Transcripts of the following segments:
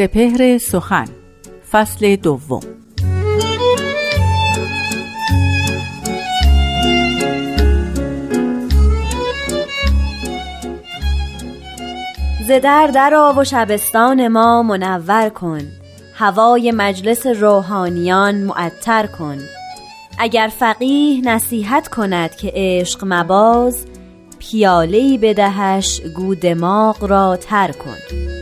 سپهر سخن فصل دوم. ز در درآ و شبستان ما منور کن هوای مجلس روحانیان معطر کن. اگر فقیه نصیحت کند که عشق مباز پیاله ای بدهش گو دماغ را تر کن.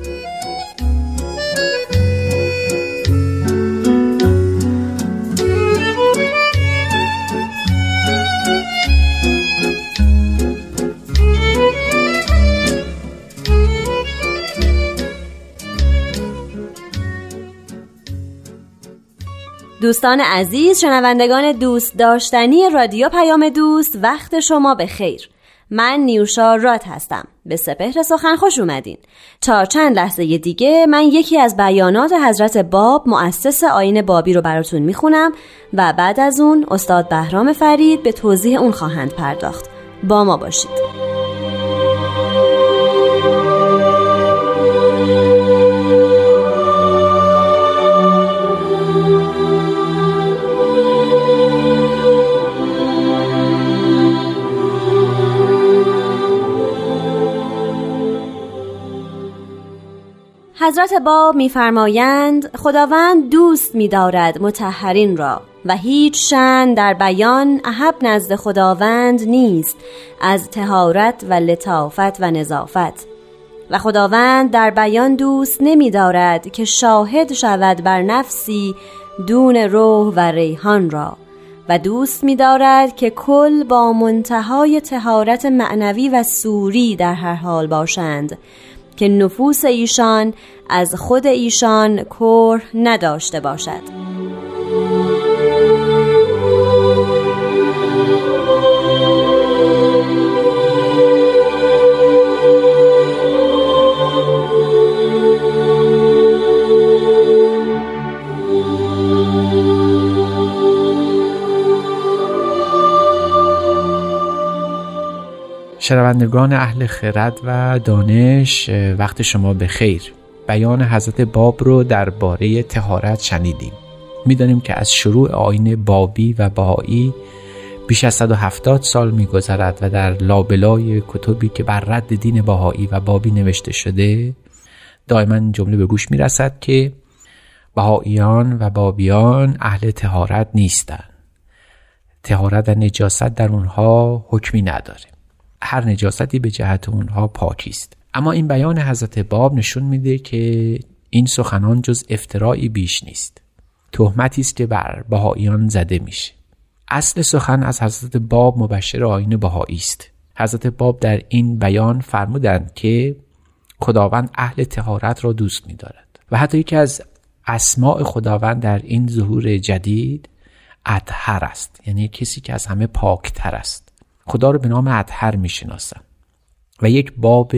دوستان عزیز شنوندگان دوست داشتنی رادیو پیام دوست وقت شما به خیر. من نیوشا رات هستم. به سپهر سخن خوش اومدین. تا چند لحظه دیگه من یکی از بیانات حضرت باب مؤسس آین بابی رو براتون می‌خونم و بعد از اون استاد بهرام فرید به توضیح اون خواهند پرداخت. با ما باشید. حضرت باب میفرمایند خداوند دوست می‌دارد متحرین را و هیچ شن در بیان احب نزد خداوند نیست از تهارت و لطافت و نظافت. و خداوند در بیان دوست نمی دارد که شاهد شود بر نفسی دون روح و ریحان را. و دوست می دارد که کل با منتهای تهارت معنوی و سوری در هر حال باشند. که نفوس ایشان از خود ایشان کر نداشته باشد. شنوندگان اهل خرد و دانش وقت شما به خیر. بیان حضرت باب رو درباره تهارت شنیدیم. می‌دانیم که از شروع آین بابی و بهایی بیش از 170 سال میگذرد و در لابلای کتبی که بر رد دین بهایی و بابی نوشته شده دائما جمله به گوش می‌رسد که بهاییان و بابیان اهل تهارت نیستند تهارت و نجاست در اونها حکمی نداره. هر نجاستی به جهت اونها پاکی است. اما این بیان حضرت باب نشون میده که این سخنان جز افترایی بیش نیست. تهمتی است که بر بهاییان زده میشه. اصل سخن از حضرت باب مبشر آین بهایی است. حضرت باب در این بیان فرمودند که خداوند اهل تهارت را دوست میدارد و حتی یکی از اسماع خداوند در این ظهور جدید اطهر است یعنی کسی که از همه پاکتر است. خدا رو به نام اطهر می‌شناسن و یک باب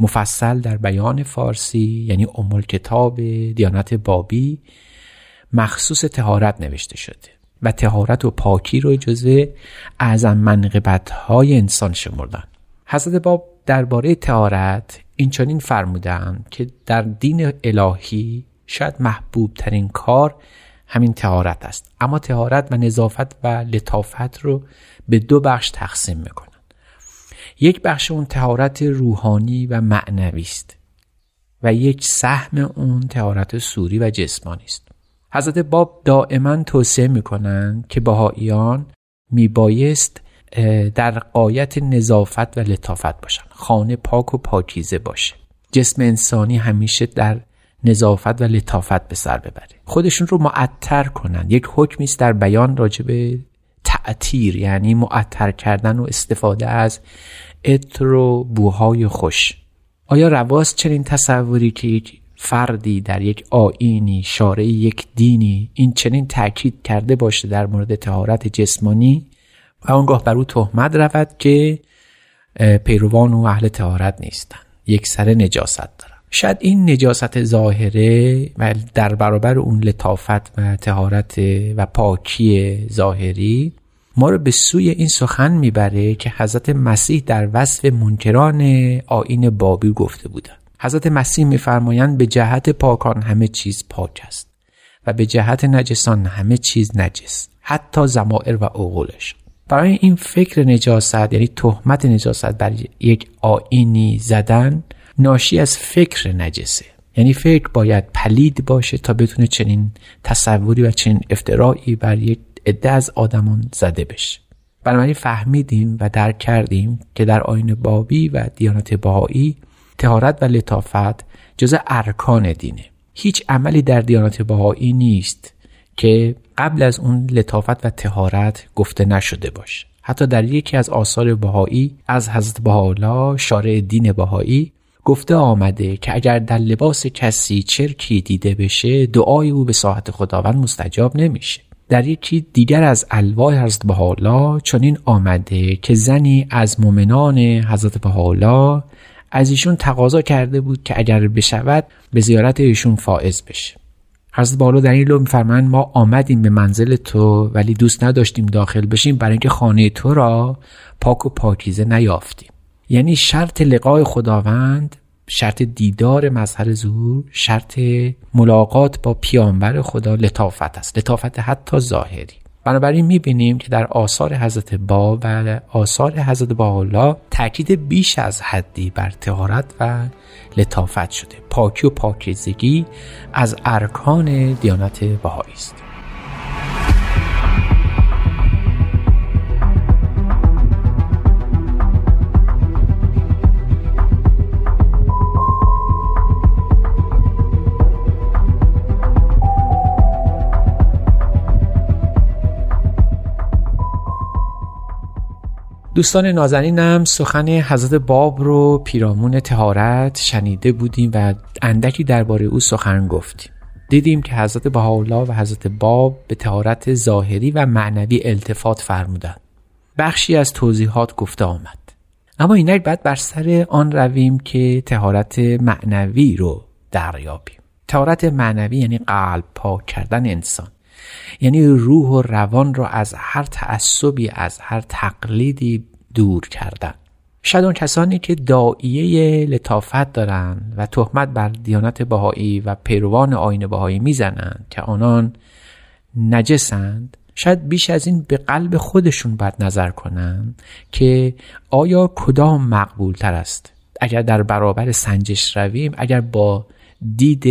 مفصل در بیان فارسی یعنی ام کتاب دیانت بابی مخصوص تهارت نوشته شده. و تهارت و پاکی رو جزو اعظم منقبت های انسان شمردن. حضرت باب درباره تهارت این چنین فرمودند که در دین الهی شاید محبوب ترین کار همین تهارت است. اما تهارت و نظافت و لطافت رو به دو بخش تقسیم می‌کنن. یک بخش اون تهارت روحانی و معنوی است و یک سهم اون تهارت سوری و جسمانی است. حضرت باب دائما توصیه می‌کنند که بهاییان میبایست در قایت نظافت و لطافت باشن خانه پاک و پاکیزه باشه. جسم انسانی همیشه در نظافت و لطافت به سر ببره. خودشون رو معطر کنن. یک حکمی است در بیان راجع تعطیر یعنی معطر کردن و استفاده از عطر و بوهای خوش. آیا رواست چنین تصوری که یک فردی در یک آینی شارع یک دینی این چنین تاکید کرده باشه در مورد تهارت جسمانی؟ و آنگاه بر او تهمت رود که پیروان و اهل تهارت نیستند یک سر نجاست. شاید این نجاست ظاهره و در برابر اون لطافت و تهارت و پاکی ظاهری ما رو به سوی این سخن می‌بره که حضرت مسیح در وصف منکران آین بابی گفته بودن حضرت مسیح میفرمایند به جهت پاکان همه چیز پاک است و به جهت نجسان همه چیز نجس حتی زمائر و عقولش برای این فکر نجاست یعنی تهمت نجاست بر یک آینی زدن ناشی از فکر نجسه. یعنی فکر باید پلید باشه تا بتونه چنین تصوری و چنین افترایی بر یک عده از آدمان زده بشه. بنابراین فهمیدیم و درک کردیم که در آین بابی و دیانت بهایی تهارت و لطافت جز ارکان دینه. هیچ عملی در دیانت بهایی نیست که قبل از اون لطافت و تهارت گفته نشده باشه. حتی در یکی از آثار بهایی از حضرت بهاءالله شارع دین بهایی گفته آمده که اگر در لباس کسی چرکی دیده بشه دعای او به ساحت خداوند مستجاب نمیشه. در یکی دیگر از الواح حضرت بهاءالله چنین آمده که زنی از مؤمنان حضرت بهاءالله از ایشون تقاضا کرده بود که اگر بشود به زیارت ایشون فائز بشه. حضرت بالا در این لو میفرمایند ما آمدیم به منزل تو ولی دوست نداشتیم داخل بشیم برای اینکه خانه تو را پاک و پاکیزه نیافتیم. یعنی شرط لقای خداوند شرط دیدار مظهر زور شرط ملاقات با پیامبر خدا لطافت است. لطافت حتی ظاهری. بنابراین می‌بینیم که در آثار حضرت با و آثار حضرت با الله تاکید بیش از حدی بر تهارت و لطافت شده. پاکی و پاکیزگی از ارکان دیانت بهایی است. دوستان نازنینم سخن حضرت باب رو پیرامون تهارت شنیده بودیم و اندکی درباره او سخن گفتیم. دیدیم که حضرت بهاءالله و حضرت باب به تهارت ظاهری و معنوی التفات فرمودند. بخشی از توضیحات گفته آمد. اما اینک بعد بر سر آن رویم که تهارت معنوی رو دریابیم. تهارت معنوی یعنی قلب پاک کردن انسان. یعنی روح و روان را از هر تعصبی از هر تقلیدی دور کردن. شاید اون کسانی که دائیه لطافت دارند و تهمت بر دیانت بهایی و پیروان آین بهایی می‌زنند که آنان نجسند شاید بیش از این به قلب خودشون باید نظر کنند که آیا کدام مقبول تر است؟ اگر در برابر سنجش رویم اگر با دید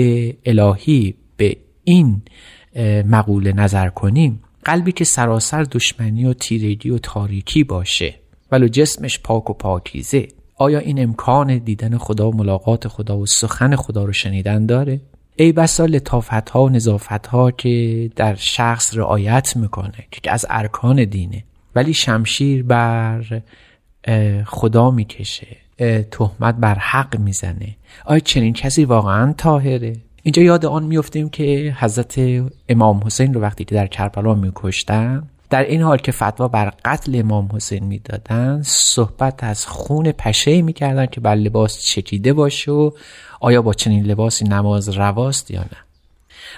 الهی به این مقوله نظر کنیم قلبی که سراسر دشمنی و تیرگی و تاریکی باشه ولو جسمش پاک و پاکیزه آیا این امکان دیدن خدا و ملاقات خدا و سخن خدا رو شنیدن داره؟ ای بسا لطافت ها و نظافت ها که در شخص رعایت می‌کنه که از ارکان دینه ولی شمشیر بر خدا می‌کشه تهمت بر حق می‌زنه آیا چنین کسی واقعا تاهره؟ اینجا یاد آن میفتیم که حضرت امام حسین رو وقتی که در کربلا میکشتن در این حال که فتوا بر قتل امام حسین می‌دادن صحبت از خون پشه می‌کردن که بر لباس چکیده باشه و آیا با چنین لباسی نماز رواست یا نه.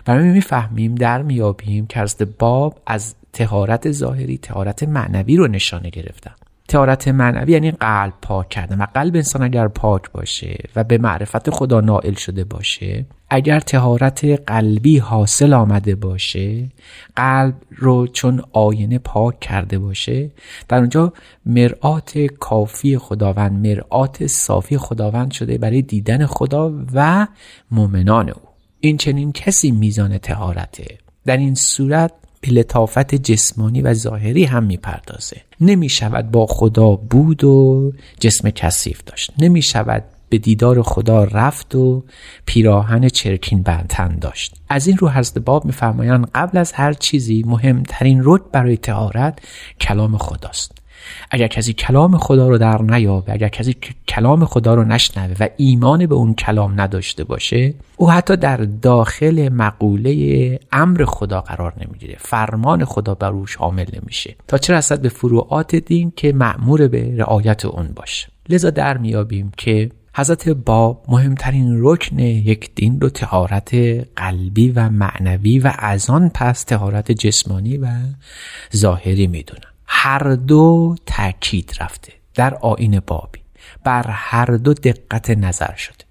برای می‌فهمیم در میابیم که حضرت باب از تهارت ظاهری تهارت معنوی رو نشانه گرفتن. تهارت معنوی یعنی قلب پاک کردن. و قلب انسان اگر پاک باشه و به معرفت خدا نائل شده باشه اگر تهارت قلبی حاصل آمده باشه قلب رو چون آینه پاک کرده باشه در اونجا مرآت کافی خداوند مرآت صافی خداوند شده برای دیدن خدا و مؤمنان او. این چنین کسی میزان تهارته. در این صورت به لطافت جسمانی و ظاهری هم می‌پردازه. نمی شود با خدا بود و جسم کثیف داشت. نمی شود به دیدار خدا رفت و پیراهن چرکین بنتن داشت. از این رو حضرت باب میفرمایند قبل از هر چیزی مهمترین رد برای تهارت کلام خداست. اگر کسی کلام خدا رو در نیابه اگر کسی کلام خدا رو نشنوه و ایمان به اون کلام نداشته باشه او حتی در داخل مقوله امر خدا قرار نمی‌گیره. فرمان خدا بر او شامل نمیشه. تا چه رسد به فروعات دین که معمور به رعایت اون باشه. لذا در میابیم که حضرت باب مهمترین رکن یک دین رو تهارت قلبی و معنوی و از آن پس تهارت جسمانی و ظاهری می‌دونن. هر دو تاکید رفته در آین بابی. بر هر دو دقت نظر شده.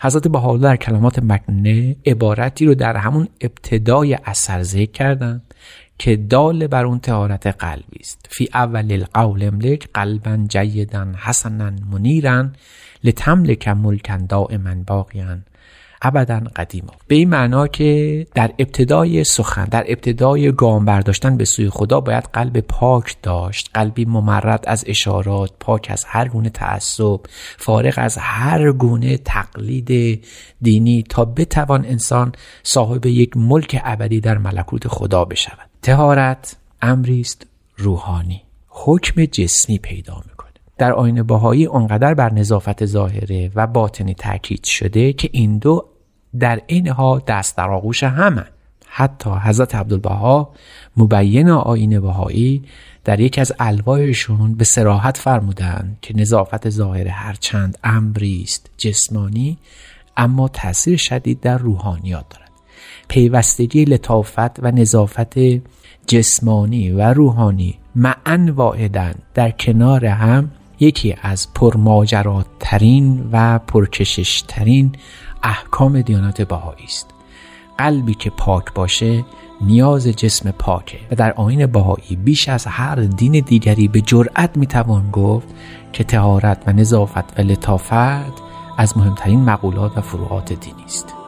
حضرت بهاءالله در کلمات مکنه عبارتی رو در همون ابتدای اثر ذکر کردن که دال بر اون تهارت قلبی است. فی اول القول املک قلبا جیدا حسنا منیرا لتملک ملکا دائما باقیا. ابدا قدیما به این معنا که در ابتدای سخن در ابتدای گام برداشتن به سوی خدا باید قلب پاک داشت قلبی ممرد از اشارات پاک از هر گونه تعصب فارغ از هر گونه تقلید دینی تا بتوان انسان صاحب یک ملک ابدی در ملکوت خدا بشود. تهارت امری است روحانی. حکم جسمی پیدا می‌کنه در آین باهایی آنقدر بر نظافت ظاهره و باطنی تاکید شده که این دو در این ها دست در آغوش همه. حتی حضرت عبدالبها مبین آین بهایی در یکی از الواحشون به سراحت فرمودند که نظافت ظاهر هرچند امری است جسمانی اما تاثیر شدید در روحانیات دارد. پیوستگی لطافت و نظافت جسمانی و روحانی معن واحدن در کنار هم یکی از پرماجراترین و پرکششترین احکام دیانت بهایی است. قلبی که پاک باشه نیاز جسم پاکه. و در آین بهایی بیش از هر دین دیگری به جرأت می‌توان گفت که تهارت و نظافت و لطافت از مهمترین مقولات و فروعات دینی است.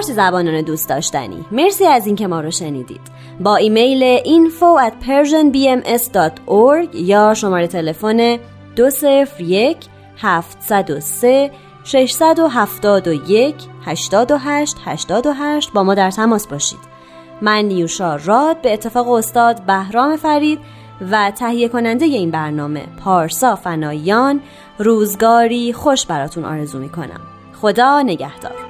فارسی زبانان دوست داشتنی. مرسی از اینکه ما رو شنیدید. با ایمیل info at persianbms.org یا شماره تلفن 201 703 671 828 828 با ما در تماس باشید. من نیوشا راد به اتفاق استاد بهرام فرید و تهیه کننده این برنامه پارسا فنایان روزگاری خوش براتون آرزو می کنم خدا نگهدار.